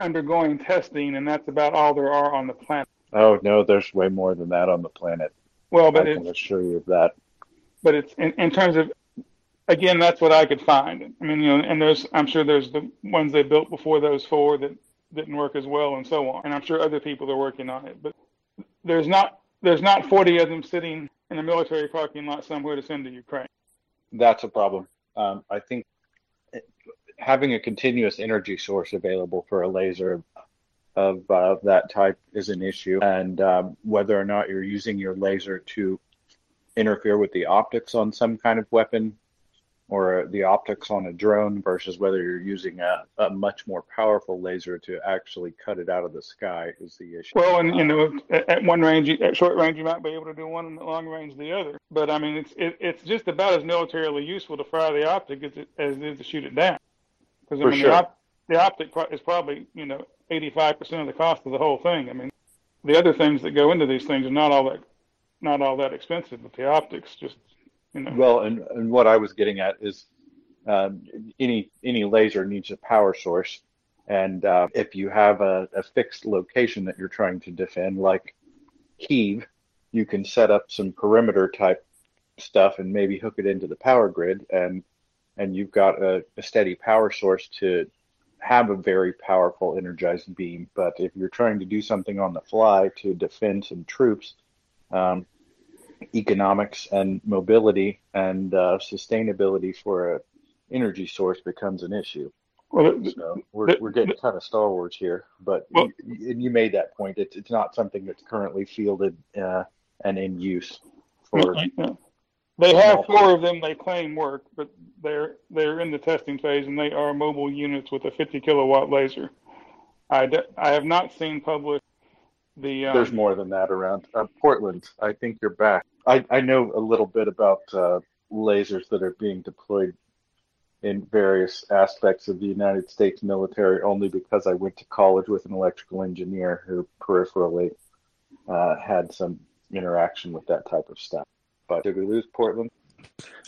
undergoing testing, and that's about all there are on the planet. Oh no, there's way more than that on the planet. Well, but I can assure you of that. but it's in, in terms of again, that's what I could find. I mean, you know, and there's I'm sure there's the ones they built before those four that didn't work as well, and so on. And I'm sure other people are working on it, but there's not there's not 40 of them sitting in a military parking lot somewhere to send to Ukraine. That's a problem. Um, I think having a continuous energy source available for a laser of uh, that type is an issue, and um, whether or not you're using your laser to interfere with the optics on some kind of weapon or the optics on a drone versus whether you're using a, a much more powerful laser to actually cut it out of the sky is the issue. Well, and you know, at, at one range, at short range, you might be able to do one, and at long range, the other. But I mean, it's it, it's just about as militarily useful to fire the optic as it, as it is to shoot it down. Because I For mean, sure. the, op, the optic is probably you know 85 percent of the cost of the whole thing. I mean, the other things that go into these things are not all that not all that expensive, but the optics just you know. Well, and, and what I was getting at is um, any any laser needs a power source, and uh, if you have a, a fixed location that you're trying to defend, like Kiev, you can set up some perimeter type stuff and maybe hook it into the power grid, and and you've got a, a steady power source to have a very powerful energized beam. But if you're trying to do something on the fly to defend some troops, um, economics and mobility and uh, sustainability for a energy source becomes an issue. well, the- So we're, the- we're getting kind of Star Wars here, but Well- you, and you made that point. It's, it's not something that's currently fielded uh, and in use for. Yeah. They have four of them they claim work, but they're they're in the testing phase and they are mobile units with a 50 kilowatt laser. I, d- I have not seen published the um, There's more than that around. Uh, Portland, I think you're back. I, I know a little bit about uh, lasers that are being deployed in various aspects of the United States military only because I went to college with an electrical engineer who peripherally uh, had some interaction with that type of stuff. But did we lose Portland?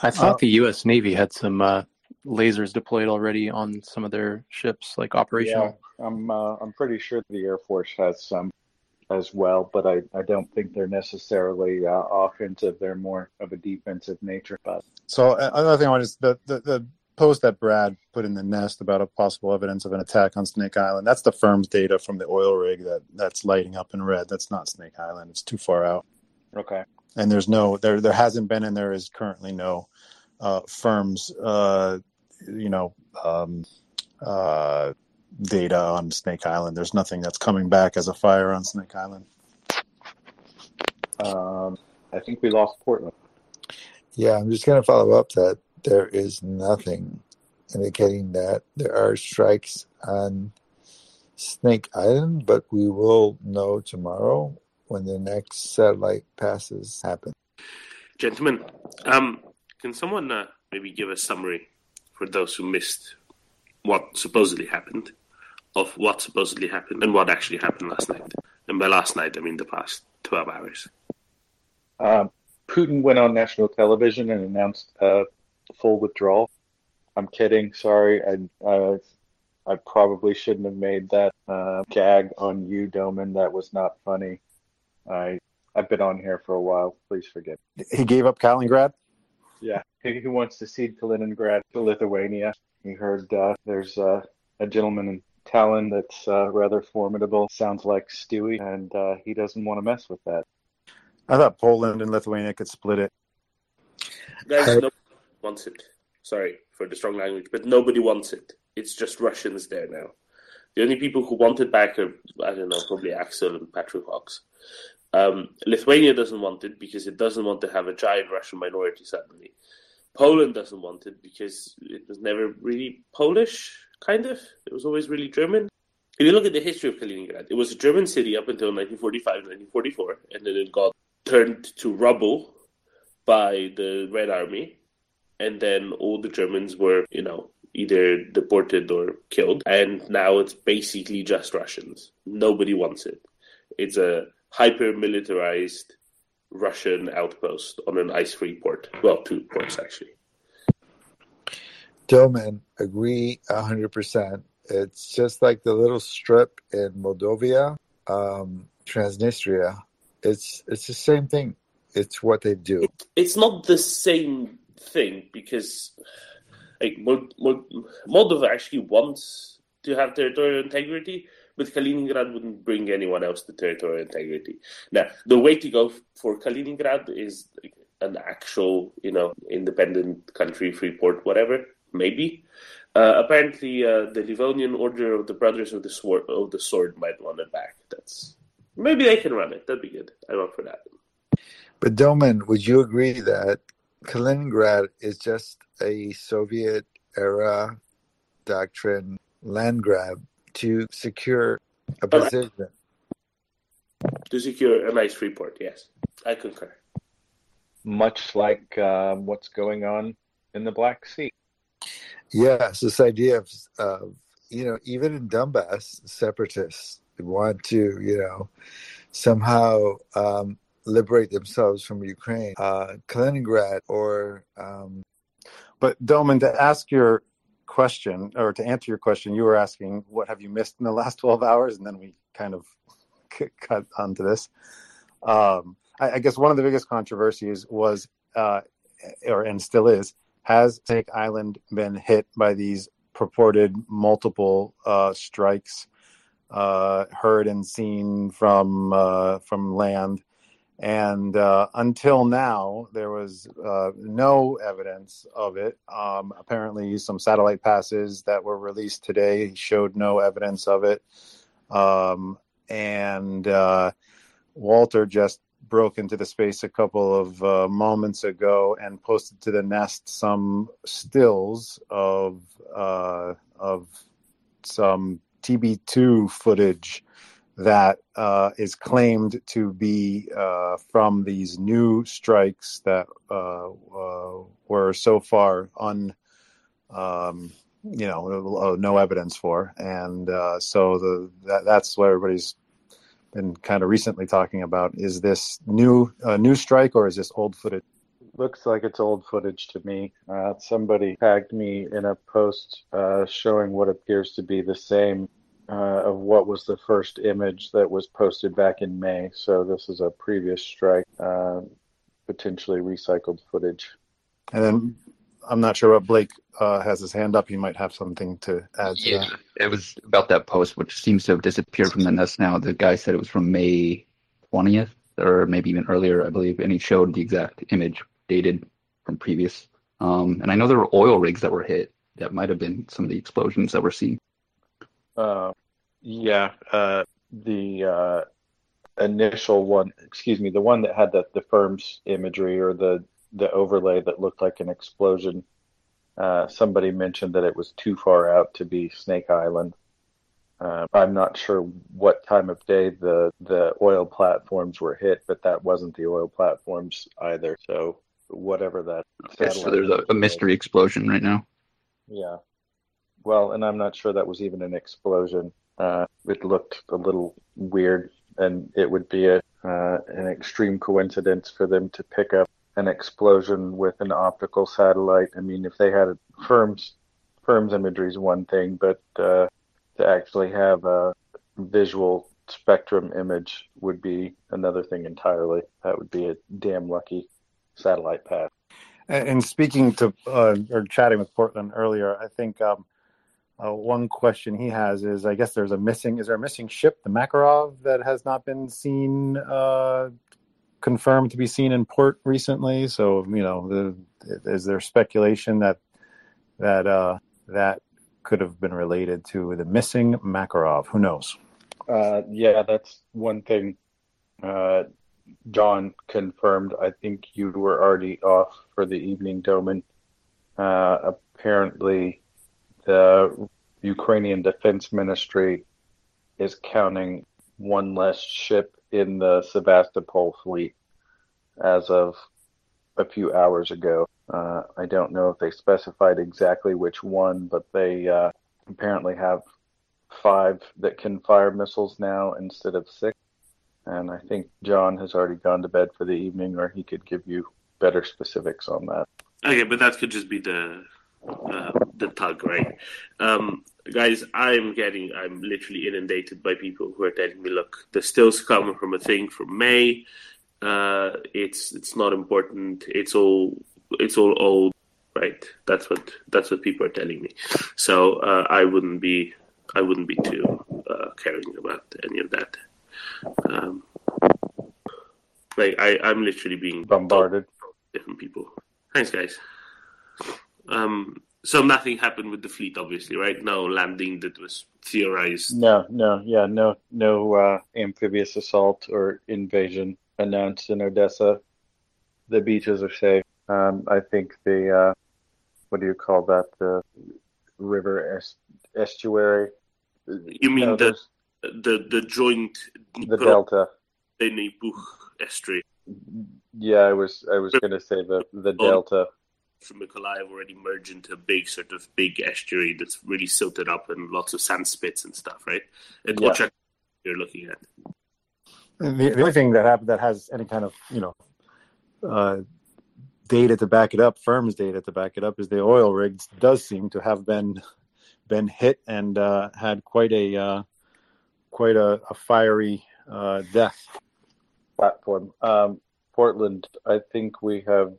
I thought the U.S. Navy had some uh, lasers deployed already on some of their ships, like operational. Yeah, I'm uh, I'm pretty sure the Air Force has some as well, but I, I don't think they're necessarily uh, offensive. They're more of a defensive nature. But So uh, another thing I want is the, the the post that Brad put in the nest about a possible evidence of an attack on Snake Island. That's the FIRMS data from the oil rig that that's lighting up in red. That's not Snake Island. It's too far out. okay, and there's no there there hasn't been and there is currently no uh, FIRMS uh, you know um, uh, data on Snake Island. There's nothing that's coming back as a fire on Snake Island. um, I think we lost Portland. Yeah, I'm just going to follow up that there is nothing indicating that there are strikes on Snake Island, but we will know tomorrow when the next satellite passes happen. Gentlemen, um, can someone uh, maybe give a summary for those who missed what supposedly happened, of what supposedly happened, and what actually happened last night? And by last night, I mean the past 12 hours. Um, Putin went on national television and announced a full withdrawal. I'm kidding. Sorry, I uh, I probably shouldn't have made that uh, gag on you, Doman. That was not funny. I I've been on here for a while. Please forgive. He gave up Kaliningrad. Yeah, he, he wants to cede Kaliningrad to Lithuania. He heard uh, there's uh, a gentleman in Tallinn that's uh, rather formidable. Sounds like Stewie, and uh, he doesn't want to mess with that. I thought Poland and Lithuania could split it. Guys, I- nobody wants it. Sorry for the strong language, but nobody wants it. It's just Russians there now. The only people who want it back are, I don't know, probably Axel and Patrick Hawks. Um, Lithuania doesn't want it because it doesn't want to have a giant Russian minority suddenly. Poland doesn't want it because it was never really Polish, kind of. It was always really German. If you look at the history of Kaliningrad, it was a German city up until 1945, 1944, and then it got turned to rubble by the Red Army, and then all the Germans were, you know, either deported or killed, and now it's basically just Russians. Nobody wants it. It's a hyper militarized Russian outpost on an ice free port. Well, two ports actually. Dillman, agree 100%. It's just like the little strip in Moldova, um, Transnistria. It's it's the same thing. It's what they do. It, it's not the same thing because like Moldova actually wants to have territorial integrity, but Kaliningrad wouldn't bring anyone else to territorial integrity. Now, the way to go for Kaliningrad is an actual, you know, independent country, free port, whatever, maybe. Uh, apparently, uh, the Livonian Order of the Brothers of the Sword of the Sword might want it back. That's maybe they can run it. That'd be good. I'm up for that. But Doman, would you agree that Kaliningrad is just a Soviet era doctrine land grab to secure a position? To secure a nice free port, yes, I concur. Much like uh, what's going on in the Black Sea. Yes, this idea of, uh, you know, even in Donbass, separatists want to, you know, somehow um, liberate themselves from Ukraine, uh, Kaliningrad, or. Um... But Doman, to ask your question or to answer your question, you were asking what have you missed in the last twelve hours, and then we kind of cut onto this. Um, I, I, guess one of the biggest controversies was, uh, or and still is, has Snake Island been hit by these purported multiple uh, strikes uh, heard and seen from uh, from land? And uh, until now, there was uh, no evidence of it. Um, apparently, some satellite passes that were released today showed no evidence of it. Um, and uh, Walter just broke into the space a couple of uh, moments ago and posted to the nest some stills of uh, of some TB2 footage that uh, is claimed to be uh, from these new strikes that uh, uh, were so far un um, you know no evidence for, and so the that, that's what everybody's been kind of recently talking about. Is this new uh, new strike or is this old footage? Looks like it's old footage to me. Uh, somebody tagged me in a post uh, showing what appears to be the same uh, of what was the first image that was posted back in May. So this is a previous strike, uh, potentially recycled footage. And then I'm not sure what Blake uh, has his hand up. He might have something to add to yeah, that. It was about that post, which seems to have disappeared from the nest now. The guy said it was from May 20th, or maybe even earlier, I believe, and he showed the exact image dated from previous. Um, and I know there were oil rigs that were hit. That might have been some of the explosions that were seen. Uh, yeah, uh, the uh, initial one, excuse me, the one that had the, the FIRMS imagery or the the overlay that looked like an explosion. Uh, somebody mentioned that it was too far out to be Snake Island. Uh, I'm not sure what time of day the the oil platforms were hit, but that wasn't the oil platforms either. So whatever that. Okay, so there's a, a mystery explosion right now. Yeah. Well, and I'm not sure that was even an explosion. Uh, it looked a little weird, and it would be a uh, an extreme coincidence for them to pick up an explosion with an optical satellite. I mean, if they had a FIRMS FIRMS imagery is one thing, but uh, to actually have a visual spectrum image would be another thing entirely. That would be a damn lucky satellite path. And speaking to uh, or chatting with Portland earlier, I think um, uh, one question he has is, I guess there's a missing. Is there a missing ship, the Makarov, that has not been seen uh, confirmed to be seen in port recently. So you know, the, is there speculation that that uh, that could have been related to the missing Makarov? Who knows? Uh, yeah, that's one thing. Uh, John confirmed. I think you were already off for the evening, Doman. Uh, apparently, the Ukrainian Defense Ministry is counting one less ship in the Sevastopol fleet as of a few hours ago. Uh, I don't know if they specified exactly which one, but they uh, apparently have five that can fire missiles now instead of six. And I think John has already gone to bed for the evening, or he could give you better specifics on that. Okay, but that could just be the uh, the tug, right? Um, guys, I'm getting, I'm literally inundated by people who are telling me, look, the stills come from a thing from May. Uh, it's it's not important. It's all it's all old, right? That's what that's what people are telling me. So uh, I wouldn't be I wouldn't be too uh, caring about any of that. Um, like I, I'm literally being Bombarded. From different people. Thanks, guys. Um, so nothing happened with the fleet, obviously, right? No landing that was theorized. No, no, yeah, no, no uh, amphibious assault or invasion announced in Odessa. The beaches are safe. Um, I think the uh, what do you call that? The river est- estuary. You mean No, the the the joint the delta? Dnipro estuary Yeah, I was I was going to say the the Oh. delta. From Mykolaiv already merged into a big sort of big estuary that's really silted up and lots of sand spits and stuff, right? And Yeah. Ochak you're looking at. The, the only thing that happened that has any kind of you know uh, data to back it up, FIRMS data to back it up, is the oil rigs does seem to have been been hit and uh, had quite a uh, quite a, a fiery uh, death. platform. Um, Portland, I think we have.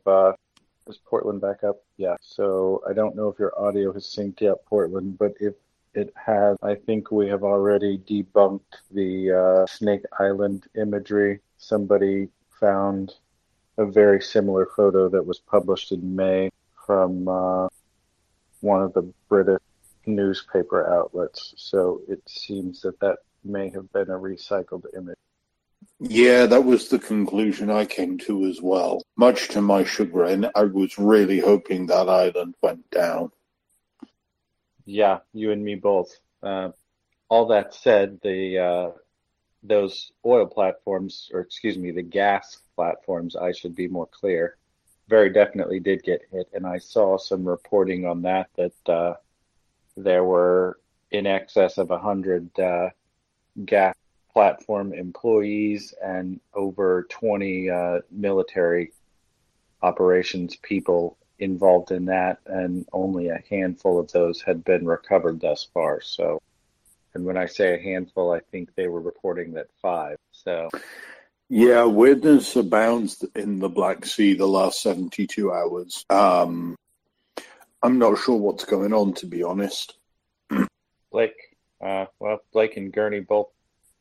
Is Portland back up? Yeah. So I don't know if your audio has synced yet, Portland, but if it has, I think we have already debunked the uh, Snake Island imagery. Somebody found a very similar photo that was published in May from uh, one of the British newspaper outlets. So it seems that that may have been a recycled image. Yeah, that was the conclusion I came to as well. Much to my chagrin, I was really hoping that island went down. Yeah, you and me both. Uh, all that said, the uh, those oil platforms, or excuse me, the gas platforms, I should be more clear, very definitely did get hit, and I saw some reporting on that that uh, there were in excess of a hundred uh, gas platform employees and over 20 uh, military operations people involved in that, and only a handful of those had been recovered thus far. So, and when I say a handful, I think they were reporting that five. So, Yeah, weirdness abounds in the Black Sea the last 72 hours. Um, I'm not sure what's going on, to be honest. Blake, uh, well, Blake and Gurney both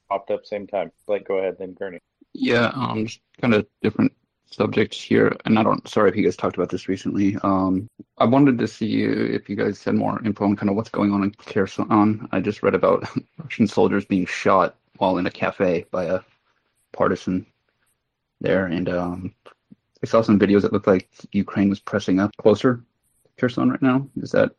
popped up same time. Blake, go ahead, then Gurney. Yeah, um, just kind of different subjects here, and I don't. Sorry if you guys talked about this recently. Um, I wanted to see if you guys had more info on kind of what's going on in Kherson. I just read about Russian soldiers being shot while in a cafe by a partisan there, and um, I saw some videos that looked like Ukraine was pressing up closer to Kherson right now. Is that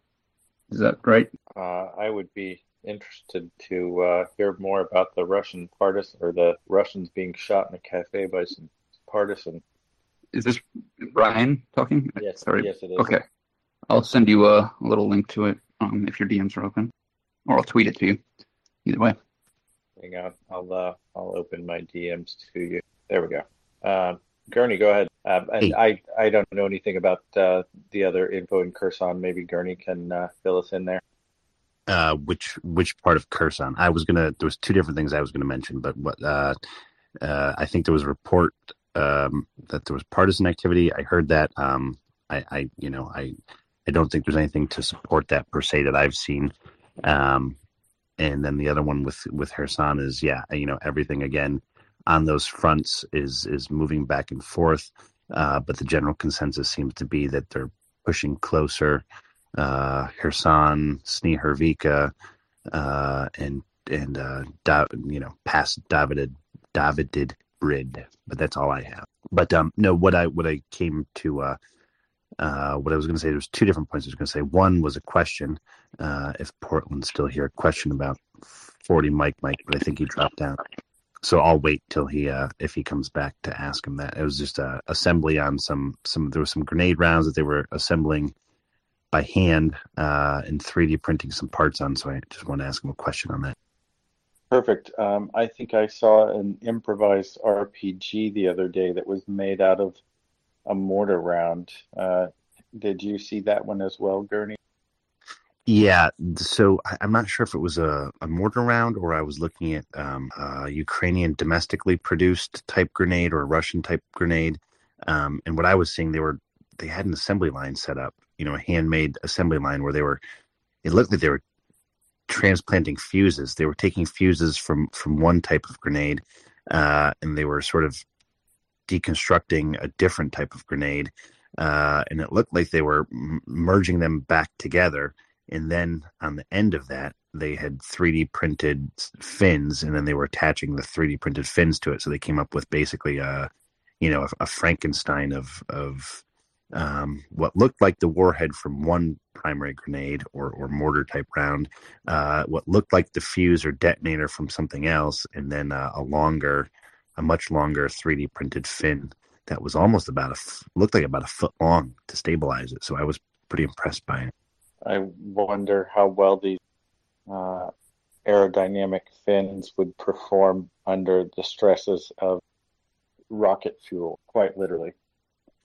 is that right? Uh, I would be interested to uh, hear more about the Russian partisan or the Russians being shot in a cafe by some partisan. Is this Ryan talking? Yes, Sorry. yes, it is. Okay. I'll send you a, a little link to it um, if your DMs are open, or I'll tweet it to you. Either way. Hang on, I'll uh, I'll open my DMs to you. There we go. Uh, Gurney, go ahead. Um, and Hey. I I don't know anything about uh, the other info in Kherson. Maybe Gurney can uh, fill us in there. Uh, which which part of Kherson. I was gonna. There was two different things I was gonna mention, but what uh, uh, I think there was a report um, that there was partisan activity. I heard that. Um, I, I you know I I don't think there's anything to support that per se that I've seen. Um, and then the other one with with Kherson is yeah, you know everything again on those fronts is is moving back and forth. Uh, but the general consensus seems to be that they're pushing closer uh, Kherson, Snihurivka, uh, and and uh, da, you know past Davydiv Davydiv Brid, but that's all I have. But um, no, what I what I came to uh, uh, what I was going to say, there's two different points I was going to say. One was a question, uh, if Portland's still here, a question about 40 Mike Mike, but I think he dropped down. So I'll wait till he uh, if he comes back to ask him that. It was just a assembly on some some there was some grenade rounds that they were assembling by hand uh, and 3D printing some parts on. So I just want to ask him a question on that. Perfect. Um, I think I saw an improvised RPG the other day that was made out of a mortar round. Uh, did you see that one as well, Gurney? Yeah, so I'm not sure if it was a, a mortar round or I was looking at um, a Ukrainian domestically produced type grenade or a Russian type grenade. Um, and what I was seeing, they were they had an assembly line set up, you know, a handmade assembly line where they were. It looked like they were transplanting fuses. They were taking fuses from from one type of grenade, uh, and they were sort of deconstructing a different type of grenade. Uh, and it looked like they were m- merging them back together. And then on the end of that, they had 3D printed fins, and then they were attaching the 3D printed fins to it. So they came up with basically a, you know, a, a Frankenstein of of um, what looked like the warhead from one primary grenade or, or mortar type round, uh, what looked like the fuse or detonator from something else, and then uh, a longer, a much longer 3D printed fin that was almost about a looked like about a foot long to stabilize it. So I was pretty impressed by it. I wonder how well these uh, aerodynamic fins would perform under the stresses of rocket fuel, quite literally.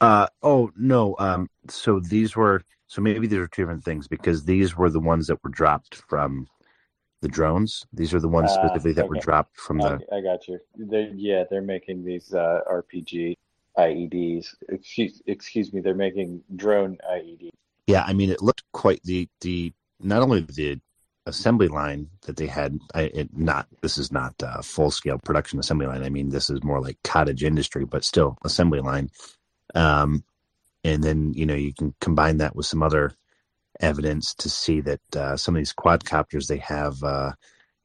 Uh oh no. Um so these were so maybe these are two different things because these were the ones that were dropped from the drones. These are the ones Ah, specifically that were dropped from the I, I got you. They, yeah, they're making these uh, RPG IEDs. Excuse, excuse me, they're making drone IEDs. Yeah, I mean it looked quite the the not only the assembly line that they had I, it not this is not uh, full scale production assembly line. I mean this is more like cottage industry, but still assembly line. Um, and then you know you can combine that with some other evidence to see that uh, some of these quadcopters they have uh,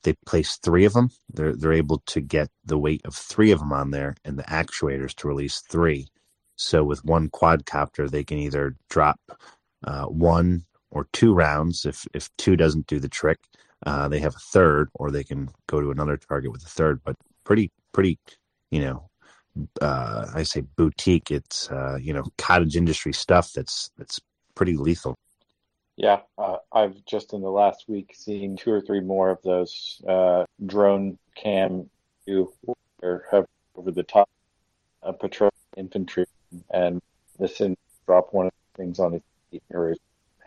they place three of them. They're they're able to get the weight of three of them on there and the actuators to release three. So with one quadcopter, they can either drop uh, one or two rounds. If if two doesn't do the trick, uh, they have a third, or they can go to another target with a third. But pretty pretty, you know, uh, I say boutique. It's uh, you know cottage industry stuff that's that's pretty lethal. Yeah, uh, I've just in the last week seen two or three more of those uh, drone cam over the top of patrol infantry and listen, drop one of the things on his his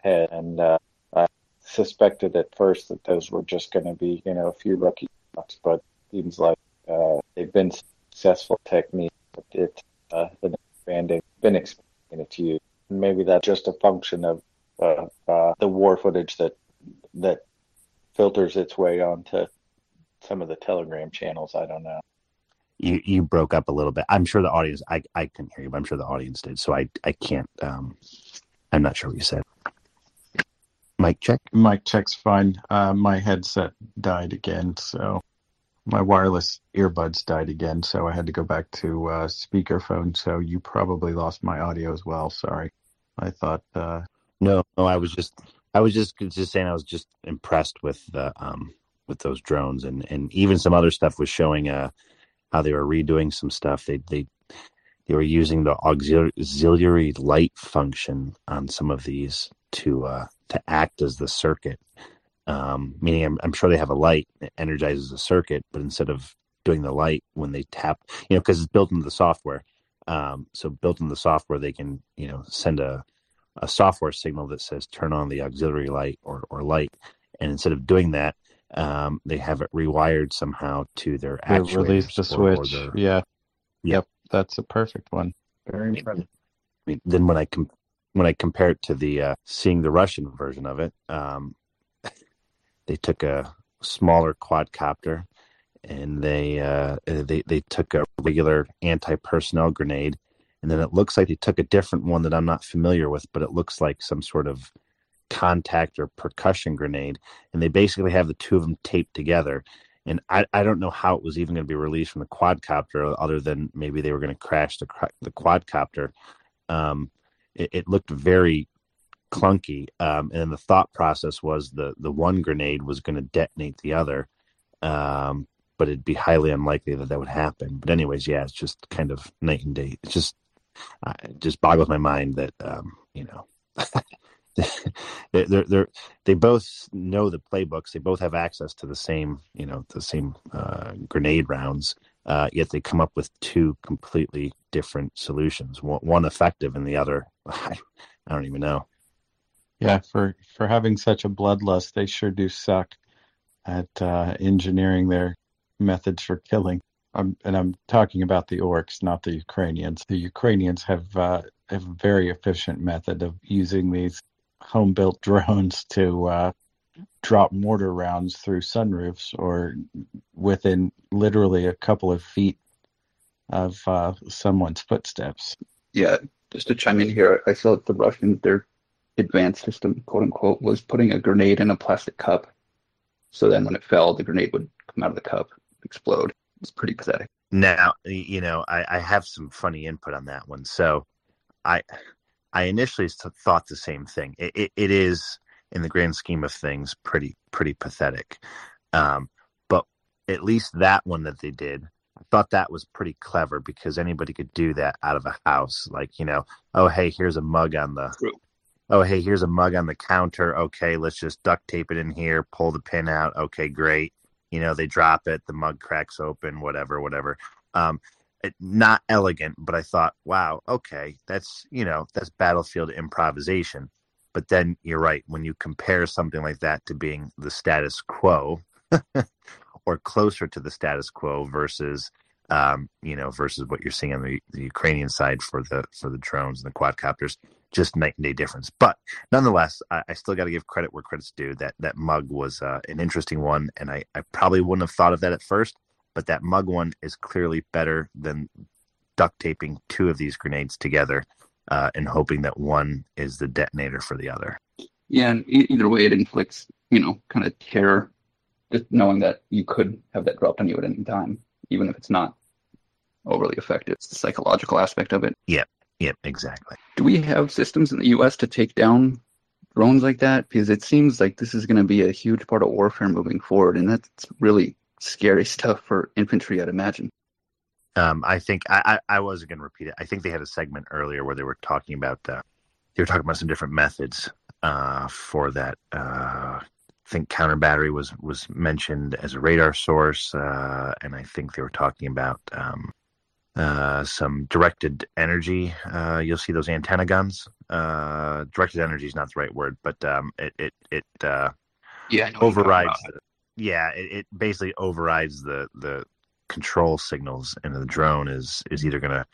head. And uh, I suspected at first that those were just going to be, you know, a few lucky shots, but seems like uh, they've been successful technique. But it's uh, been expanding, been expanding its use. And maybe that's just a function of uh, uh, the war footage that that filters its way onto some of the Telegram channels. I don't know. You you broke up a little bit. I'm sure the audience. I I couldn't hear you, but I'm sure the audience did. So I I can't. Um, I'm not sure what you said. Mic check. Mic check's fine. Uh, my headset died again, so my wireless earbuds died again, so I had to go back to uh, speakerphone. So you probably lost my audio as well. Sorry. I thought. Uh, No, no. I was just I was just just saying I was just impressed with the um with those drones and and even some other stuff was showing uh how they were redoing some stuff. They they they were using the auxiliary, auxiliary light function on some of these to uh to act as the circuit. Um, meaning I'm, I'm sure they have a light that energizes a circuit, but instead of doing the light when they tap, you know, because it's built into the software. Um, so built into the software, they can, you know, send a, a software signal that says turn on the auxiliary light or, or light. And instead of doing that, um, they have it rewired somehow to their they actuators. released the or- or switch. their- yeah. Yeah. Yep. That's a perfect one. Very impressive. I mean, then when I com- when I compare it to the uh, seeing the Russian version of it, um, they took a smaller quadcopter and they uh, they they took a regular anti personnel grenade, and then it looks like they took a different one that I'm not familiar with, but it looks like some sort of contact or percussion grenade, and they basically have the two of them taped together. And I, I don't know how it was even going to be released from the quadcopter, other than maybe they were going to crash the the quadcopter. Um, it, it looked very clunky, um, and the thought process was the the one grenade was going to detonate the other, um, but it'd be highly unlikely that that would happen. But anyways, yeah, it's just kind of night and day. It's just uh, it just boggles my mind that um, you know. they're, they're they both know the playbooks. They both have access to the same, you know, the same uh, grenade rounds. Uh, yet they come up with two completely different solutions. One, effective, and the other, I don't even know. Yeah, for for having such a bloodlust, they sure do suck at uh, engineering their methods for killing. Um, and I'm talking about the orcs, not the Ukrainians. The Ukrainians have uh, have a very efficient method of using these home built drones to uh, drop mortar rounds through sunroofs or within literally a couple of feet of uh, someone's footsteps. Yeah, just to chime in here, I saw the Russians, their advanced system, quote unquote, was putting a grenade in a plastic cup. So then when it fell, the grenade would come out of the cup, explode. It's pretty pathetic. Now, you know, I, I have some funny input on that one. So I I initially thought the same thing. It, it, it is, in the grand scheme of things, pretty pretty pathetic. Um, but at least that one that they did, I thought that was pretty clever because anybody could do that out of a house. Like, you know, oh hey, here's a mug on the True. Oh hey, here's a mug on the counter. Okay, let's just duct tape it in here, pull the pin out. Okay, great. You know, they drop it, the mug cracks open, whatever, whatever. Um, it- not elegant, but I thought, wow, okay, that's you know, that's battlefield improvisation. But then you're right when you compare something like that to being the status quo, or closer to the status quo versus, um, you know, versus what you're seeing on the, the Ukrainian side for the for the drones and the quadcopters, just night and day difference. But nonetheless, I, I still got to give credit where credit's due. That that mug was uh, an interesting one, and I, I probably wouldn't have thought of that at first. But that mug one is clearly better than duct taping two of these grenades together uh, and hoping that one is the detonator for the other. Yeah, and either way, it inflicts, you know, kind of terror, just knowing that you could have that dropped on you at any time, even if it's not overly effective. It's the psychological aspect of it. Yep, yep, exactly. Do we have systems in the U.S. to take down drones like that? Because it seems like this is going to be a huge part of warfare moving forward, and that's really scary stuff for infantry, I'd imagine. Um, I think I, I, I wasn't going to repeat it. I think they had a segment earlier where they were talking about uh, they were talking about some different methods uh, for that. Uh, I think counter battery was was mentioned as a radar source, uh, and I think they were talking about um, uh, some directed energy. Uh, you'll see those antenna guns. Uh, directed energy is not the right word, but um, it it it uh, Yeah, I know what you're talking overrides. The, yeah, it, it basically overrides the the control signals, and the drone is is either going to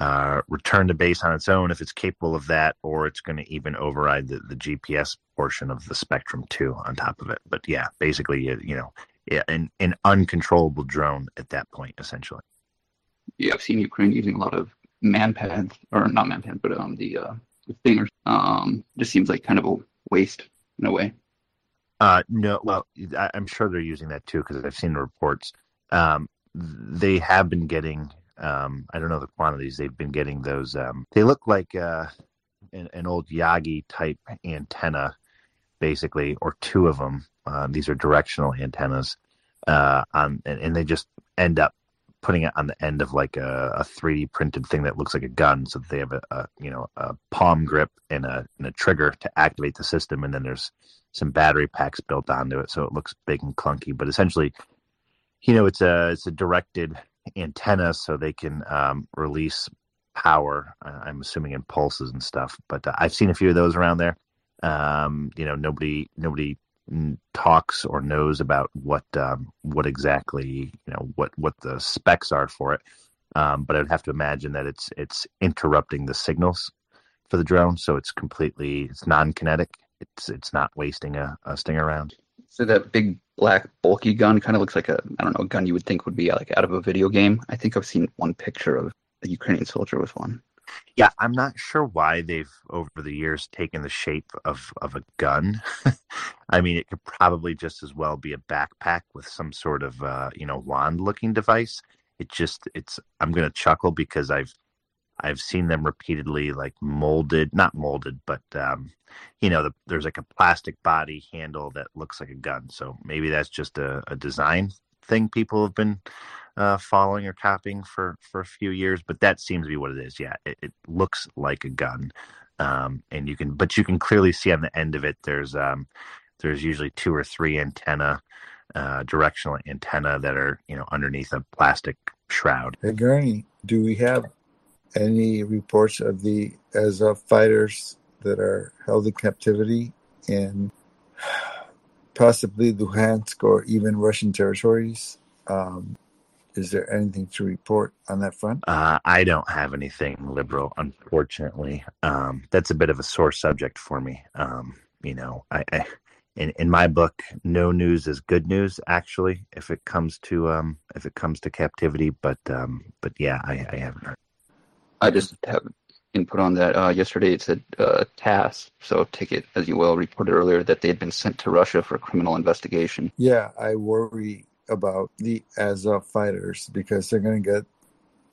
uh, return to base on its own if it's capable of that, or it's going to even override the, the GPS portion of the spectrum too on top of it. But yeah, basically, you, you know, yeah, an an uncontrollable drone at that point, essentially. Yeah, I've seen Ukraine using a lot of man pads, or not MANPADS, but um the uh the stingers. Um, just seems like kind of a waste in a way. Uh, no, well, I, I'm sure they're using that too because I've seen the reports. Um, they have been getting, um, I don't know the quantities. They've been getting those. Um, they look like uh, an, an old Yagi type antenna, basically, or two of them. Uh, these are directional antennas, uh, on and, and they just end up putting it on the end of like a, a 3D printed thing that looks like a gun, so that they have a, a you know a palm grip and a and a trigger to activate the system, and then there's some battery packs built onto it, so it looks big and clunky. But essentially, you know, it's a it's a directed antenna, so they can um, release power. uh, I'm assuming in pulses and stuff. But uh, I've seen a few of those around there. Um, you know, nobody nobody talks or knows about what um, what exactly you know what what the specs are for it. Um, but I'd have to imagine that it's it's interrupting the signals for the drone, so it's completely it's non-kinetic. It's it's not wasting a, a stinger round. So that big black bulky gun kind of looks like a I don't know a gun you would think would be like out of a video game. I think I've seen one picture of a Ukrainian soldier with one. Yeah, I'm not sure why they've over the years taken the shape of of a gun. I mean, it could probably just as well be a backpack with some sort of uh, you know wand looking device. It just it's I'm gonna chuckle because I've I've seen them repeatedly like molded, not molded, but um, you know, the, there's like a plastic body handle that looks like a gun. So maybe that's just a, a design thing people have been uh, following or copying for for a few years. But that seems to be what it is. Yeah, it, it looks like a gun, um, and you can, but you can clearly see on the end of it. There's um, there's usually two or three antenna, uh, directional antenna that are you know underneath a plastic shroud. Hey, Gurney, do we have any reports of the Azov fighters that are held in captivity in possibly Luhansk or even Russian territories. Um, is there anything to report on that front? Uh, I don't have anything liberal, unfortunately. Um, that's a bit of a sore subject for me. Um, you know, I, I in in my book, no news is good news. Actually, if it comes to um, if it comes to captivity, but um, but yeah, I, I haven't heard. I just have input on that. Uh, yesterday it said uh, TASS, so take it as you will, reported earlier that they had been sent to Russia for criminal investigation. Yeah, I worry about the Azov fighters because they're going to get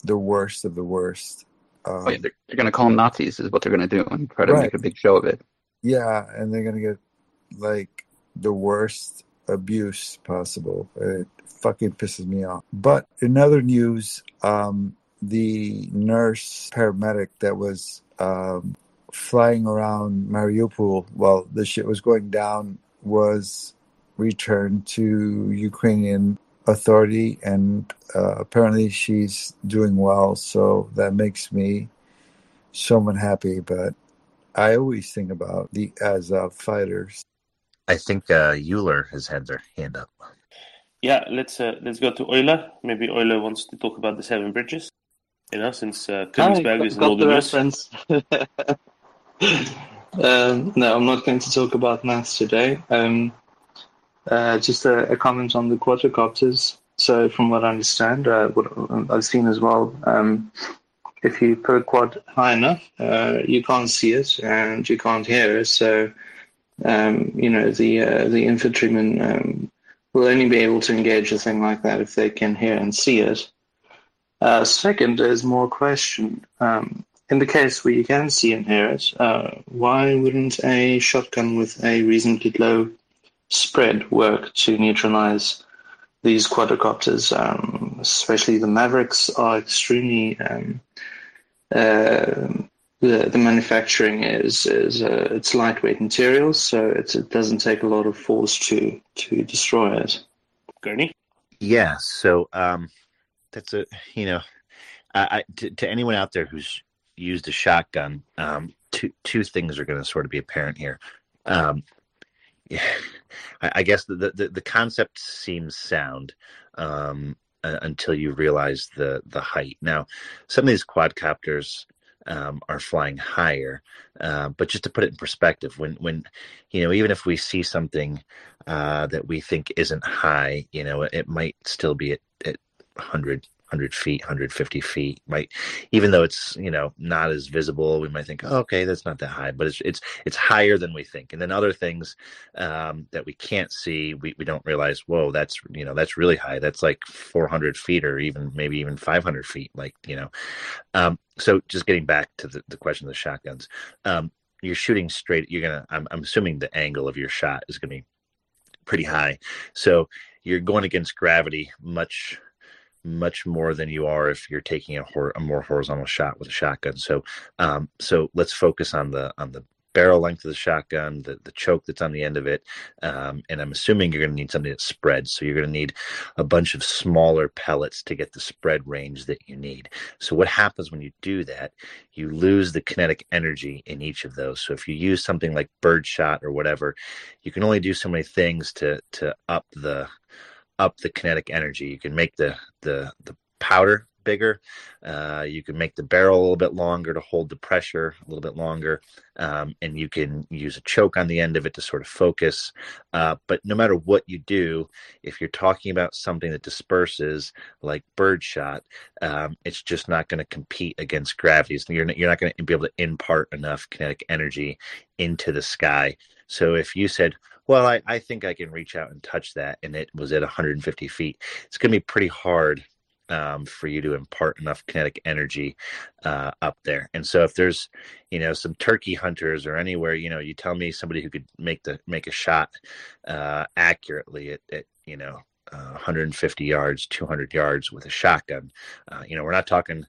the worst of the worst. Um, oh, yeah, they're, they're going to call them Nazis, is what they're going to do, and try to Right. make a big show of it. Yeah, and they're gonna get like the worst abuse possible. It fucking pisses me off. But in other news, um, the nurse paramedic that was um, flying around Mariupol while the shit was going down was returned to Ukrainian authority, and uh, apparently she's doing well. So that makes me somewhat happy, but. I always think about the Azov fighters. I think uh, Euler has had their hand up. Yeah, let's uh, let's go to Euler. Maybe Euler wants to talk about the Seven Bridges. You know, since uh, Königsberg I is in got all the the news. reference. um, no, I'm not going to talk about maths today. Um, uh, just a, a comment on the quadricopters. So, from what I understand, uh, what I've seen as well, um, if you put a quad high enough, uh, you can't see it and you can't hear it. So, um, you know, the uh, the infantrymen um, will only be able to engage a thing like that if they can hear and see it. Uh, second is more question. Um, in the case where you can see and hear it, why wouldn't a shotgun with a reasonably low spread work to neutralize these quadricopters? Um, especially the Mavericks are extremely. Um, uh, the, the manufacturing is is uh, it's lightweight materials, so it's, it doesn't take a lot of force to to destroy it. Gurney? Yeah, so um, that's a you know, I, I to, to anyone out there who's used a shotgun, um, two two things are going to sort of be apparent here. Um, yeah, I, guess the, the the concept seems sound um, uh, until you realize the the height. Now, some of these quadcopters um, are flying higher, uh, but just to put it in perspective, when when you know even if we see something uh, that we think isn't high, you know, it, it might still be at, at 100, 100 feet, 150 feet. right even though it's you know not as visible, we might think, oh, okay, that's not that high, but it's it's it's higher than we think. And then other things um, that we can't see, we, we don't realize. Whoa, that's you know that's really high. That's like 400 feet, or even maybe even 500 feet. Like you know, um, so just getting back to the, the question of the shotguns. Um, you're shooting straight. You're gonna. I'm, I'm assuming the angle of your shot is gonna be pretty high. So you're going against gravity much much more than you are if you're taking a, hor- a more horizontal shot with a shotgun. So um, so let's focus on the on the barrel length of the shotgun, the, the choke that's on the end of it. Um, and I'm assuming you're going to need something that spreads. So you're going to need a bunch of smaller pellets to get the spread range that you need. So what happens when you do that? You lose the kinetic energy in each of those. So if you use something like birdshot or whatever, you can only do so many things to to up the up the kinetic energy. You can make the the the powder bigger. Uh, you can make the barrel a little bit longer to hold the pressure a little bit longer, um, and you can use a choke on the end of it to sort of focus. Uh, but no matter what you do, if you're talking about something that disperses like birdshot, um, it's just not going to compete against gravity. So you're not, you're not going to be able to impart enough kinetic energy into the sky. So if you said, well, I, I think I can reach out and touch that, and it was at 150 feet, it's going to be pretty hard um, for you to impart enough kinetic energy uh, up there. And so if there's, you know, some turkey hunters or anywhere, you know, you tell me somebody who could make the make a shot uh, accurately at, at you know uh, 150 yards, 200 yards with a shotgun. Uh, you know, we're not talking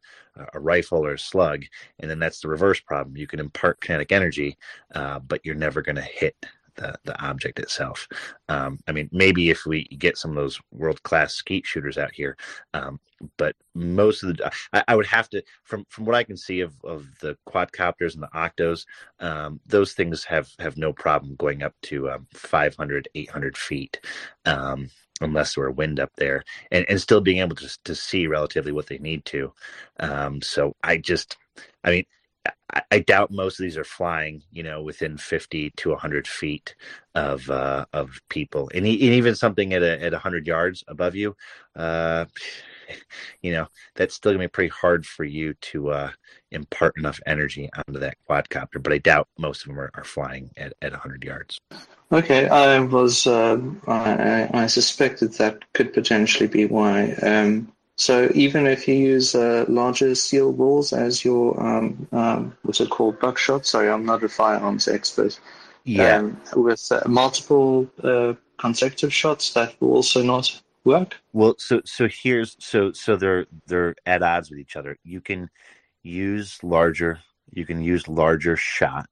a rifle or a slug, and then that's the reverse problem. You can impart kinetic energy, uh, but you're never going to hit the, the object itself. Um, I mean, maybe if we get some of those world class skeet shooters out here, um, but most of the I, I, would have to from from what I can see of of the quadcopters and the octos, um, those things have have no problem going up to um, 500, 800 feet. Um, unless there were wind up there and, and still being able to, to see relatively what they need to. Um, so I just, I mean, I, doubt most of these are flying, you know, within 50 to 100 feet of uh, of people, and, and, even something at a, at 100 yards above you, uh, you know, that's still gonna be pretty hard for you to uh, impart enough energy onto that quadcopter. But I doubt most of them are, are flying at, at 100 yards. Okay, I was um, I, I, suspected that could potentially be why. Um, so even if you use uh, larger steel balls as your um, um, what's it called buckshot? Sorry, I'm not a firearms expert. Yeah. Um, with uh, multiple uh, consecutive shots, that will also not work. Well, so so here's so so they're they're at odds with each other. You can use larger. You can use larger shot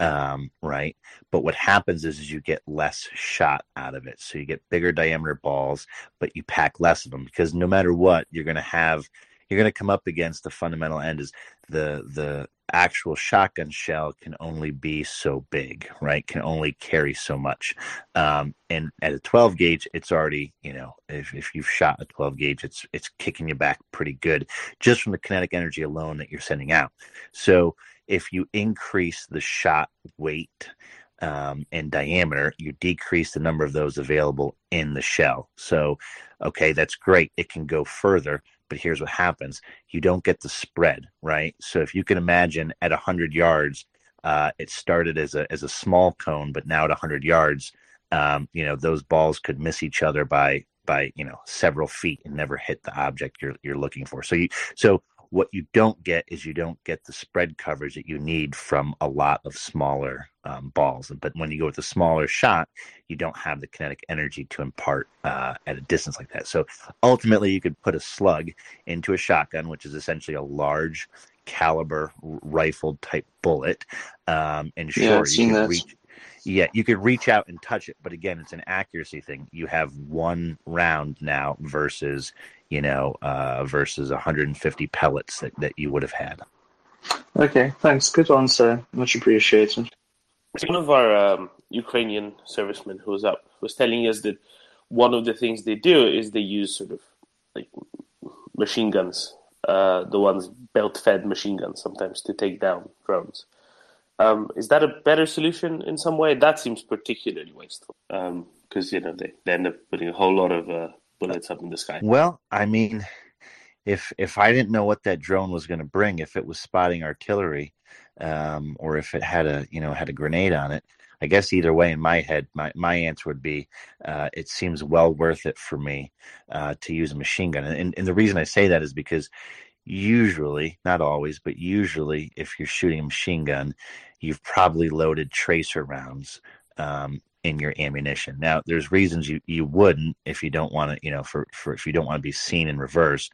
um, right? But what happens is, is you get less shot out of it. So you get bigger diameter balls, but you pack less of them because no matter what, you're going to have, you're going to come up against the fundamental end is the the actual shotgun shell can only be so big, right? Can only carry so much. Um, and at a 12 gauge, it's already, you know, if, if you've shot a 12 gauge, it's it's kicking you back pretty good just from the kinetic energy alone that you're sending out. So if you increase the shot weight um, and diameter, you decrease the number of those available in the shell. So, okay, that's great. It can go further, but here's what happens: you don't get the spread, right? So, if you can imagine at 100 yards, uh, it started as a as a small cone, but now at 100 yards, um, you know, those balls could miss each other by by you know several feet and never hit the object you're you're looking for. So you so what you don't get is you don't get the spread coverage that you need from a lot of smaller um, balls. But when you go with a smaller shot, you don't have the kinetic energy to impart uh, at a distance like that. So ultimately, you could put a slug into a shotgun, which is essentially a large caliber rifled type bullet. Um, and sure, yeah, you can reach yeah, you could reach out and touch it, but again, it's an accuracy thing. You have one round now versus, you know, uh, versus 150 pellets that, that you would have had. Okay, thanks. Good answer. Much appreciated. One of our um, Ukrainian servicemen who was up was telling us that one of the things they do is they use sort of like machine guns, uh, the ones belt-fed machine guns sometimes to take down drones. Um, is that a better solution in some way? That seems particularly wasteful because um, you know they, they end up putting a whole lot of uh, bullets up in the sky. Well, I mean, if if I didn't know what that drone was going to bring, if it was spotting artillery, um, or if it had a you know had a grenade on it, I guess either way in my head, my, my answer would be uh, it seems well worth it for me uh, to use a machine gun. And, and the reason I say that is because usually, not always, but usually, if you're shooting a machine gun, you've probably loaded tracer rounds um, in your ammunition. Now, there's reasons you, you wouldn't if you don't want to, you know, for, for if you don't want to be seen in reverse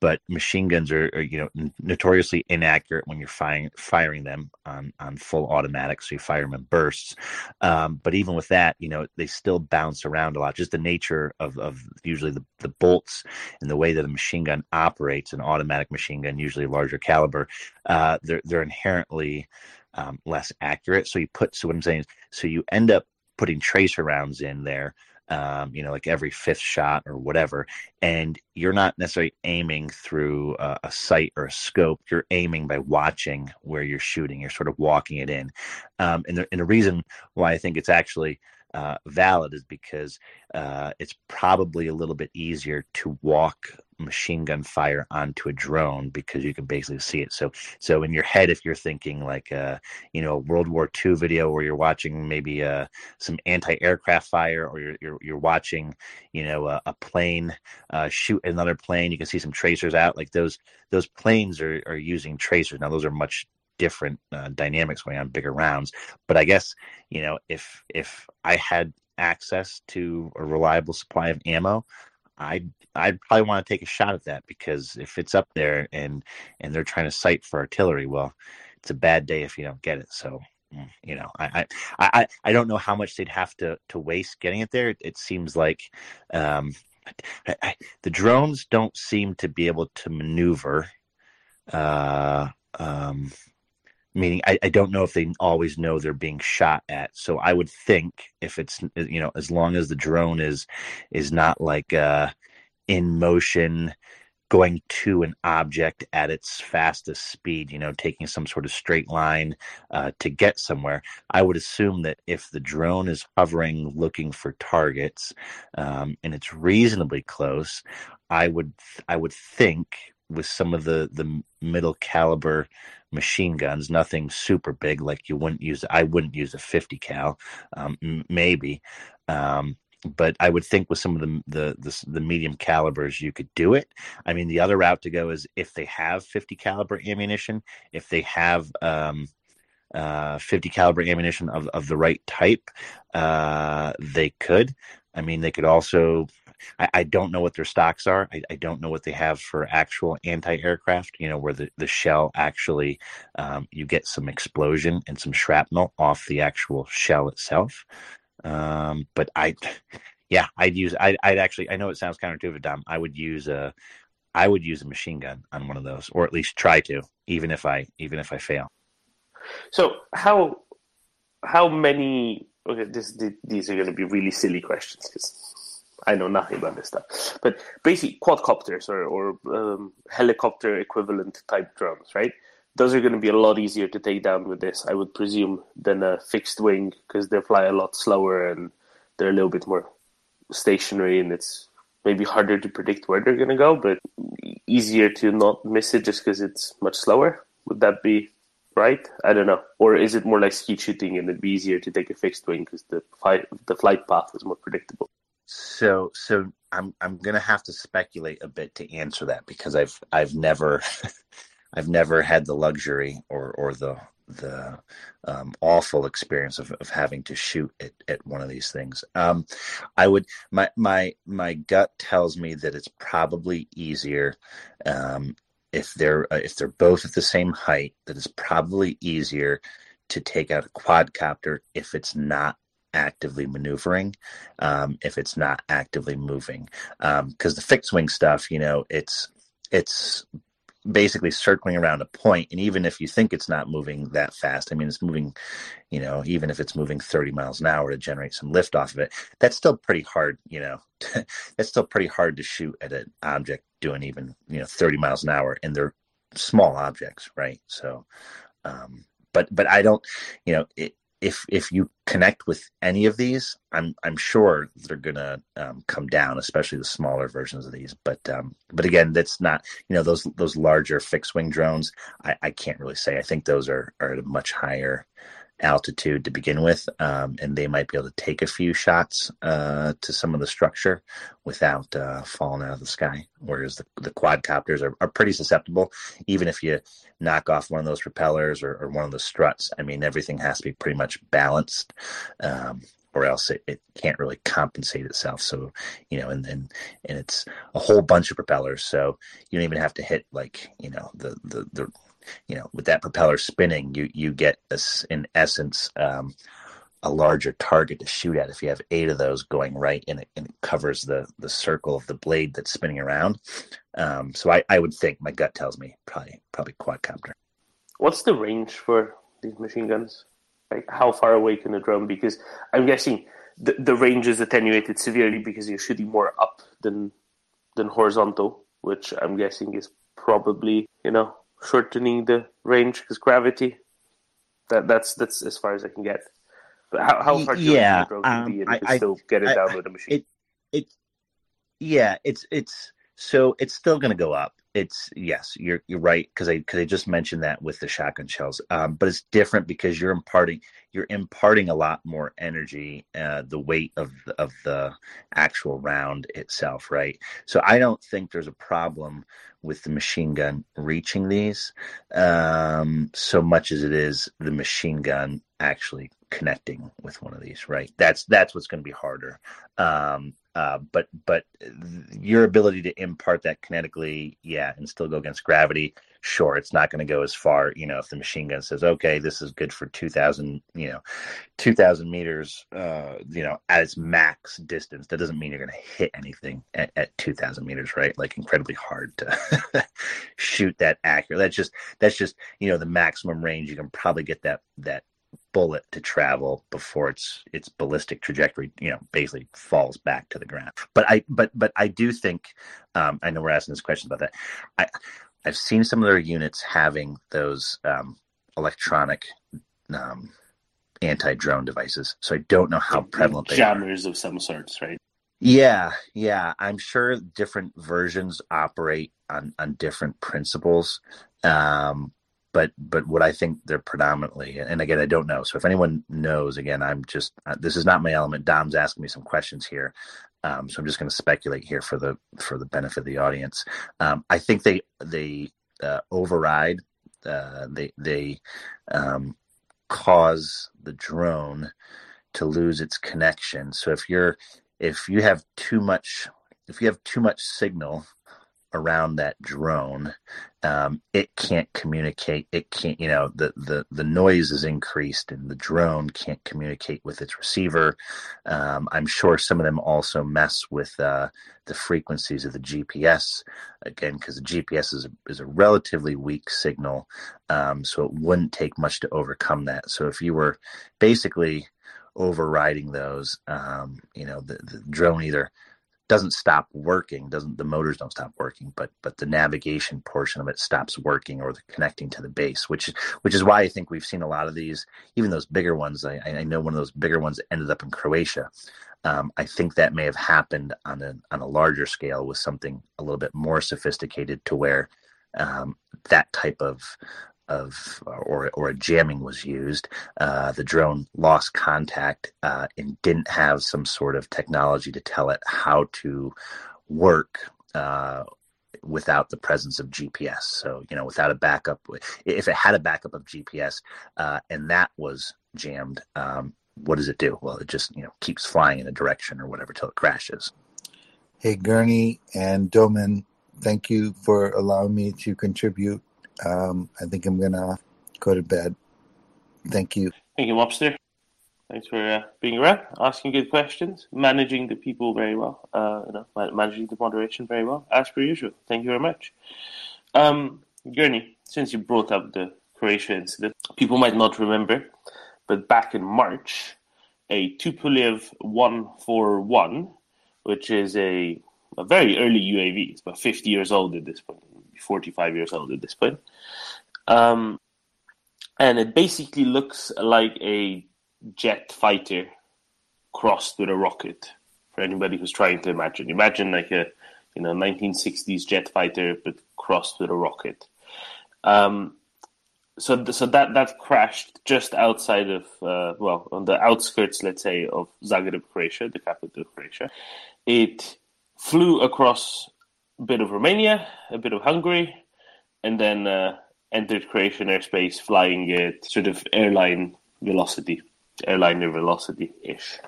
but machine guns are, are, you know notoriously inaccurate when you're firing firing them on on full automatic so you fire them in bursts um, but even with that you know they still bounce around a lot just the nature of, of usually the, the bolts and the way that a machine gun operates an automatic machine gun usually larger caliber uh, they're they're inherently um, less accurate so you put so what i'm saying is so you end up putting tracer rounds in there um, you know, like every fifth shot or whatever. And you're not necessarily aiming through a, a, sight or a scope. You're aiming by watching where you're shooting. You're sort of walking it in. Um, and, the, and the reason why I think it's actually uh, valid is because uh, it's probably a little bit easier to walk machine gun fire onto a drone because you can basically see it. So, so in your head, if you're thinking like, a you know, World War II video where you're watching maybe uh, some anti-aircraft fire, or you're you're, you're watching, you know, a, a plane uh, shoot another plane, you can see some tracers out. Like those those planes are are using tracers. Now, those are much different uh, dynamics going on bigger rounds. But I guess you know if if I had access to a reliable supply of ammo, I'd I'd probably want to take a shot at that because if it's up there and and they're trying to sight for artillery, well, it's a bad day if you don't get it. So you know, I, I, I, I don't know how much they'd have to, to waste getting it there. It, it seems like um, I, I, the drones don't seem to be able to maneuver. Uh, um, meaning I, I don't know if they always know they're being shot at. So I would think if it's you know as long as the drone is is not like uh, in motion going to an object at its fastest speed, you know, taking some sort of straight line uh, to get somewhere. I would assume that if the drone is hovering looking for targets um, and it's reasonably close, I would I would think with some of the the middle caliber machine guns, nothing super big like you wouldn't use. I wouldn't use a 50 cal, um, m- maybe. Um, but I would think with some of the, the, the the medium calibers you could do it. I mean, the other route to go is if they have 50 caliber ammunition, if they have um, uh, 50 caliber ammunition of of the right type, uh, they could. I mean, they could also. I, I don't know what their stocks are. I, I, don't know what they have for actual anti-aircraft. You know, where the the shell actually um, you get some explosion and some shrapnel off the actual shell itself. Um, but I, yeah, I'd use. I, I'd actually. I know it sounds counterintuitive, Dom. I would use a. I would use a machine gun on one of those, or at least try to, even if I even if I fail. So how how many? Okay, this these are going to be really silly questions because I know nothing about this stuff. But basically, quadcopters or or um, helicopter equivalent type drones, right? those are going to be a lot easier to take down with this, I would presume, than a fixed wing because they fly a lot slower and they're a little bit more stationary and it's maybe harder to predict where they're going to go, but easier to not miss it just because it's much slower. Would that be right? I don't know. Or is it more like skeet shooting and it'd be easier to take a fixed wing because the the flight path is more predictable? So so I'm I'm gonna have to speculate a bit to answer that because I've I've never I've never had the luxury or or the the um, awful experience of, of having to shoot at, at one of these things. Um, I would my my my gut tells me that it's probably easier um, if they're uh, if they're both at the same height. That it's probably easier to take out a quadcopter if it's not actively maneuvering um, if it's not actively moving. Because um, the fixed wing stuff you know it's it's basically circling around a point and even if you think it's not moving that fast i mean it's moving you know even if it's moving 30 miles an hour to generate some lift off of it that's still pretty hard you know that's still pretty hard to shoot at an object doing even you know 30 miles an hour and they're small objects right? So um but but i don't you know it, if if you connect with any of these, I'm I'm sure they're gonna um, come down, especially the smaller versions of these. But um, but again, that's not you know those those larger fixed wing drones. I, I can't really say. I think those are are at a much higher altitude to begin with, um, and they might be able to take a few shots uh, to some of the structure without uh, falling out of the sky. Whereas the, the quadcopters are, are pretty susceptible, even if you knock off one of those propellers or, or one of the struts. I mean, everything has to be pretty much balanced. Um, or else it, it can't really compensate itself. So, you know, and then and, and it's a whole bunch of propellers. So you don't even have to hit like, you know, the the the you know, with that propeller spinning, you you get this in essence um, a larger target to shoot at. If you have eight of those going right, and it, and it covers the the circle of the blade that's spinning around. Um, so I, I would think my gut tells me probably probably quadcopter. What's the range for these machine guns? Like how far away can a drone? Because I'm guessing the the range is attenuated severely because you're shooting more up than than horizontal, which I'm guessing is probably you know shortening the range because gravity. That that's that's as far as I can get. But how how far do you yeah, um, be and I, I, still get it I, down I, with a machine? It it yeah, it's it's so it's still going to go up. It's yes, you're you're right because I because I just mentioned that with the shotgun shells, um, but it's different because you're imparting you're imparting a lot more energy, uh, the weight of the, of the actual round itself, right? So I don't think there's a problem with the machine gun reaching these um, so much as it is the machine gun actually connecting with one of these right? That's that's what's going to be harder. Um, uh, but but your ability to impart that kinetically yeah and still go against gravity sure it's not going to go as far you know if the machine gun says okay this is good for 2000 you know 2000 meters uh you know at its max distance that doesn't mean you're going to hit anything at, at 2000 meters right? Like incredibly hard to shoot that accurate that's just that's just you know the maximum range you can probably get that that bullet to travel before its its ballistic trajectory you know basically falls back to the ground but i but but i do think um i know we're asking this question about that i i've seen some of their units having those um electronic um anti-drone devices so i don't know how prevalent they are of some sorts, right? yeah, yeah. I'm sure different versions operate on, on different principles. Um, but but what I think they're predominantly, and again, I don't know. So if anyone knows, again, I'm just uh, this is not my element. Dom's asking me some questions here, um, so I'm just going to speculate here for the for the benefit of the audience. Um, I think they they uh, override. Uh, they they um, cause the drone to lose its connection. So if you're if you have too much if you have too much signal around that drone um, it can't communicate it can't you know the, the the noise is increased and the drone can't communicate with its receiver. Um, i'm sure some of them also mess with uh, the frequencies of the gps again because the gps is a, is a relatively weak signal um, so it wouldn't take much to overcome that. So if you were basically overriding those um, you know the, the drone either doesn't stop working doesn't the motors don't stop working but but the navigation portion of it stops working or the connecting to the base which which is why i think we've seen a lot of these even those bigger ones i, I know one of those bigger ones ended up in croatia. Um, i think that may have happened on a on a larger scale with something a little bit more sophisticated to where um, that type of of or or a jamming was used, uh, the drone lost contact uh, and didn't have some sort of technology to tell it how to work. Uh, without the presence of GPS, so you know, without a backup, if it had a backup of GPS uh, and that was jammed, um, what does it do? Well, it just you know keeps flying in a direction or whatever till it crashes. Hey, Gurney and Doman, thank you for allowing me to contribute. Um, I think I'm gonna go to bed. Thank you. Thank you, Mobster. Thanks for uh, being around, asking good questions, managing the people very well, uh, you know, managing the moderation very well, as per usual. Thank you very much. Um, Gurney, since you brought up the Croatia incident, people might not remember, but back in March, a Tupolev 141, which is a, a very early UAV, it's about 50 years old at this point, 45 years old at this point. Um, and it basically looks like a jet fighter crossed with a rocket. For anybody who's trying to imagine, imagine like a you know 1960s jet fighter but crossed with a rocket. Um, so so that that crashed just outside of uh, well on the outskirts, let's say, of Zagreb, Croatia, the capital of Croatia. It flew across a bit of Romania, a bit of Hungary, and then uh, entered Croatian airspace flying at sort of airline velocity, airliner velocity ish,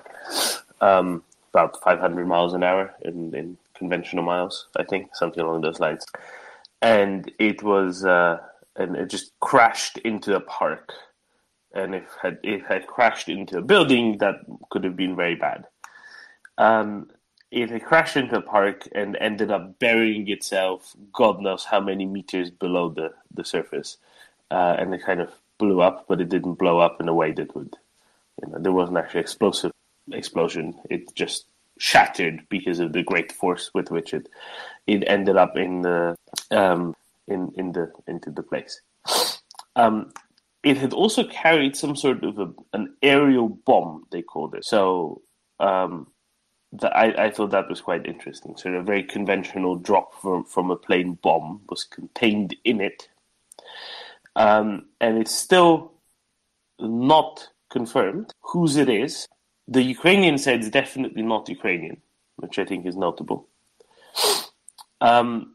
um, about 500 miles an hour in, in conventional miles, I think, something along those lines. And it was, uh, and it just crashed into a park. And if had it had crashed into a building, that could have been very bad. Um, it had crashed into a park and ended up burying itself, God knows how many meters below the, the surface. Uh, and it kind of blew up, but it didn't blow up in a way that would, you know, there wasn't actually explosive explosion. It just shattered because of the great force with which it it ended up in the um, in in the into the place. Um, it had also carried some sort of a, an aerial bomb, they called it. So um, that I, I thought that was quite interesting. So a very conventional drop from, from a plane bomb was contained in it. Um, and it's still not confirmed whose it is. The Ukrainian said it's definitely not Ukrainian, which I think is notable. Um,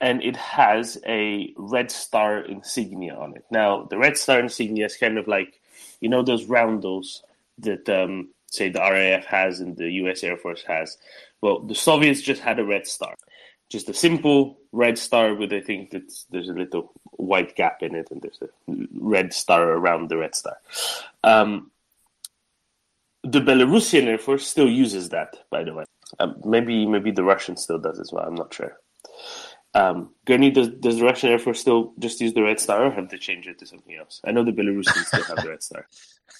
and it has a Red Star insignia on it. Now, the Red Star insignia is kind of like, you know, those roundels that um, say the RAF has and the US Air Force has. Well, the Soviets just had a red star. just a simple red star with I think that there's a little white gap in it, and there's a red star around the red star. Um, the Belarusian Air Force still uses that, by the way. Um, maybe maybe the Russian still does as well. I'm not sure. Um, Gurney, does, does the Russian Air Force still just use the red star, or have they changed it to something else? I know the Belarusians still have the red star.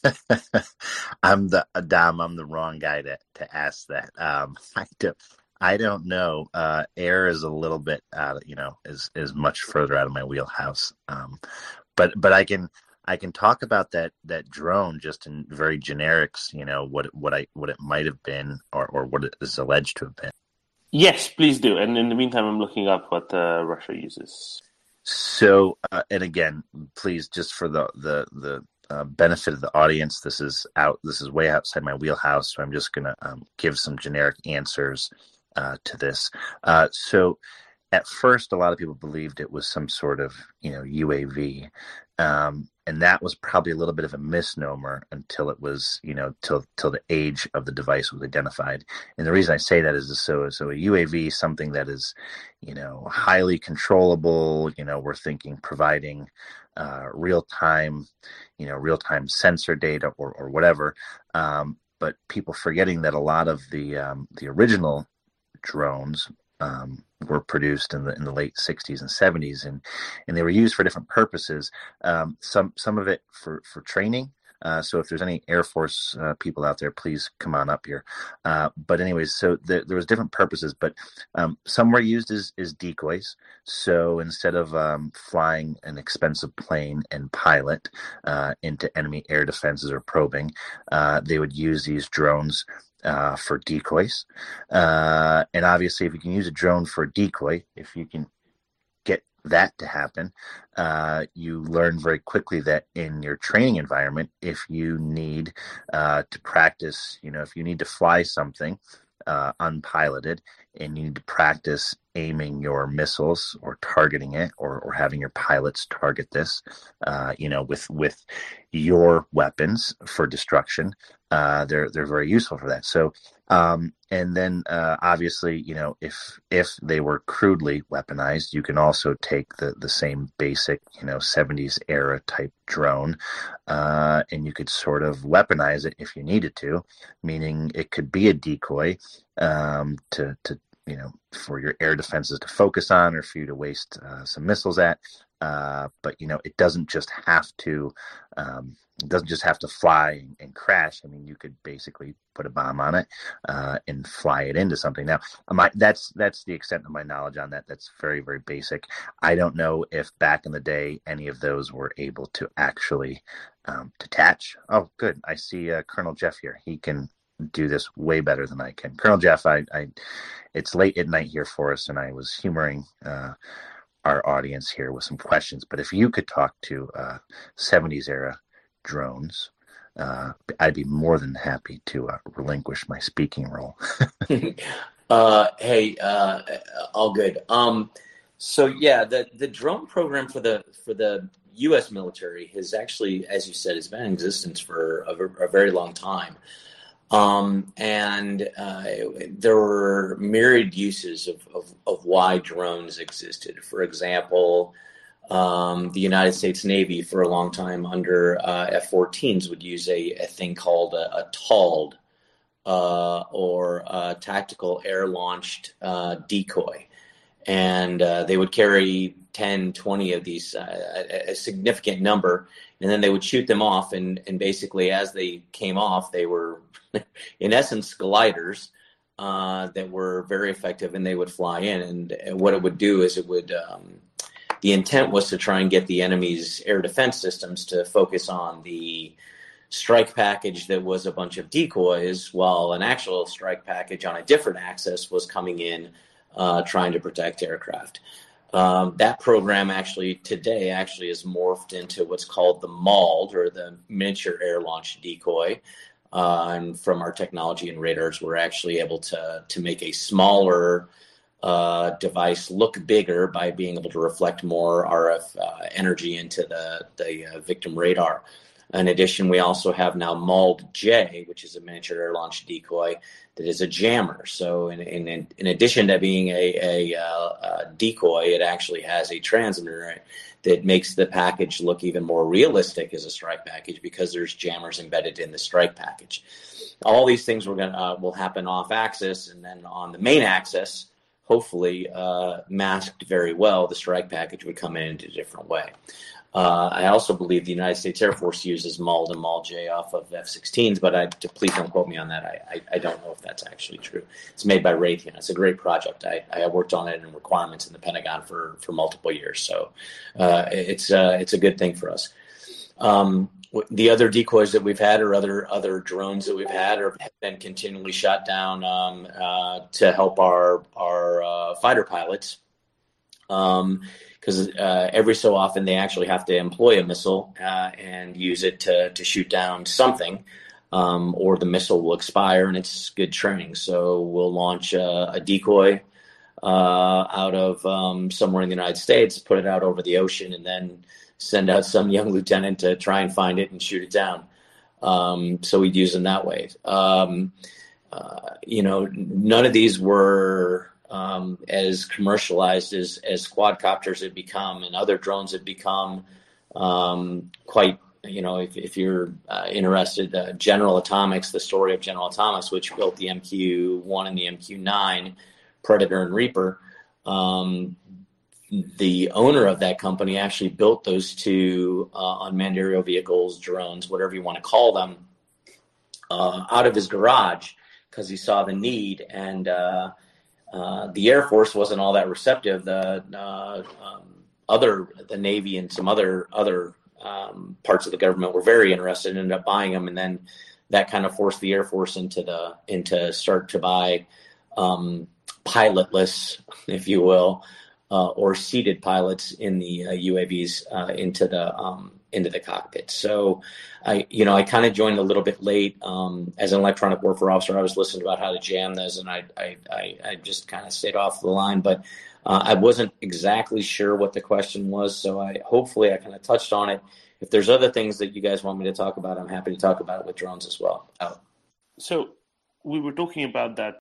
I'm the Adam. I'm the wrong guy to, to ask that. Um, I don't, I don't know. Uh, air is a little bit out. You know, is is much further out of my wheelhouse. Um, but but I can I can talk about that that drone just in very generics. You know what what I what it might have been or or what it is alleged to have been. Yes, please do. And in the meantime, I'm looking up what uh, Russia uses. So, uh, and again, please, just for the the the uh, benefit of the audience, this is out. This is way outside my wheelhouse, so I'm just going to um, give some generic answers uh, to this. Uh, so, at first, a lot of people believed it was some sort of you know UAV, um, and that was probably a little bit of a misnomer until it was you know till till the age of the device was identified. And the reason I say that is so so a UAV something that is you know highly controllable. You know, we're thinking providing uh, real time, you know, real time sensor data or or whatever. Um, but people forgetting that a lot of the um, the original drones um, were produced in the in the late 60s and 70s, and and they were used for different purposes. Um, some some of it for for training. Uh, so if there's any Air Force uh, people out there, please come on up here. Uh, but anyways, so the, there was different purposes, but um, some were used as, as decoys. So instead of um, flying an expensive plane and pilot uh, into enemy air defenses or probing, uh, they would use these drones uh, for decoys. Uh, and obviously, if you can use a drone for a decoy, if you can that to happen, uh, you learn very quickly that in your training environment, if you need uh, to practice, you know, if you need to fly something uh, unpiloted and you need to practice aiming your missiles or targeting it or, or having your pilots target this uh, you know with with your weapons for destruction uh, they're they're very useful for that. So um, and then uh, obviously you know if if they were crudely weaponized you can also take the the same basic you know 70s era type drone uh, and you could sort of weaponize it if you needed to meaning it could be a decoy um, to to you know for your air defenses to focus on or for you to waste uh, some missiles at. Uh, but you know it doesn't just have to um, it doesn't just have to fly and crash. I mean you could basically put a bomb on it uh, and fly it into something. Now my, that's that's the extent of my knowledge on that. That's very very basic. I don't know if back in the day any of those were able to actually um, detach. Oh good. I see uh, colonel jeff here. He can do this way better than I can. Colonel Jeff, I, I it's late at night here for us, and I was humoring uh, our audience here with some questions. But if you could talk to uh, 70s era drones, uh, I'd be more than happy to uh, relinquish my speaking role. uh, hey, uh, all good. Um, so yeah, the the drone program for the for the U.S. military has actually, as you said, has been in existence for a, a very long time. Um, and uh, there were myriad uses of, of, of, why drones existed. For example, um, the United States Navy for a long time under uh, F 14s would use a, a, thing called a, a TALD uh, or a tactical air launched uh, decoy. And uh, they would carry 10, 20 of these, uh, a, a significant number, and then they would shoot them off. And, and basically, as they came off, they were in essence, gliders uh, that were very effective, and they would fly in. And, and what it would do is it would. Um, the intent was to try and get the enemy's air defense systems to focus on the strike package that was a bunch of decoys, while an actual strike package on a different axis was coming in uh, trying to protect aircraft. Um, that program actually today actually is morphed into what's called the MALD or the miniature air launch decoy, uh, and from our technology and radars, we're actually able to to make a smaller uh, device look bigger by being able to reflect more RF uh, energy into the the uh, victim radar. In addition, we also have now MALD-J, which is a miniature air launch decoy that is a jammer. So, in, in, in addition to being a, a, uh, a decoy, it actually has a transmitter that makes the package look even more realistic as a strike package because there's jammers embedded in the strike package. All these things we're gonna uh, will happen off axis, and then on the main axis, hopefully uh, masked very well, the strike package would come in a different way. Uh, I also believe the United States Air Force uses MALD and MALD-J off of F-16s, but I, please don't quote me on that. I, I, I, don't know if that's actually true. It's made by Raytheon. It's a great project. I, I worked on it in requirements in the Pentagon for, for multiple years, so uh, it's uh, it's a good thing for us. Um, the other decoys that we've had or other other drones that we've had are, have been continually shot down um, uh, to help our our uh, fighter pilots. Um, because uh, every so often they actually have to employ a missile uh, and use it to, to shoot down something, um, or the missile will expire and it's good training. So we'll launch a, a decoy uh, out of um, somewhere in the United States, put it out over the ocean, and then send out some young lieutenant to try and find it and shoot it down. Um, so we'd use them that way. Um, uh, you know, none of these were um, as commercialized as, as quadcopters have become and other drones have become um, quite you know if, if you're uh, interested uh, general atomics the story of general atomics which built the mq1 and the mq9 predator and reaper um, the owner of that company actually built those two uh, unmanned aerial vehicles drones whatever you want to call them uh, out of his garage because he saw the need and uh, uh, the Air Force wasn't all that receptive. The uh, um, other, the Navy and some other other um, parts of the government were very interested and ended up buying them, and then that kind of forced the Air Force into the into start to buy um, pilotless, if you will, uh, or seated pilots in the uh, UAVs uh, into the um, into the cockpit. So I, you know, I kind of joined a little bit late um, as an electronic warfare officer. I was listening about how to jam those, and I, I, I, I just kind of stayed off the line. But uh, I wasn't exactly sure what the question was, so I hopefully I kind of touched on it. If there's other things that you guys want me to talk about, I'm happy to talk about it with drones as well. So we were talking about that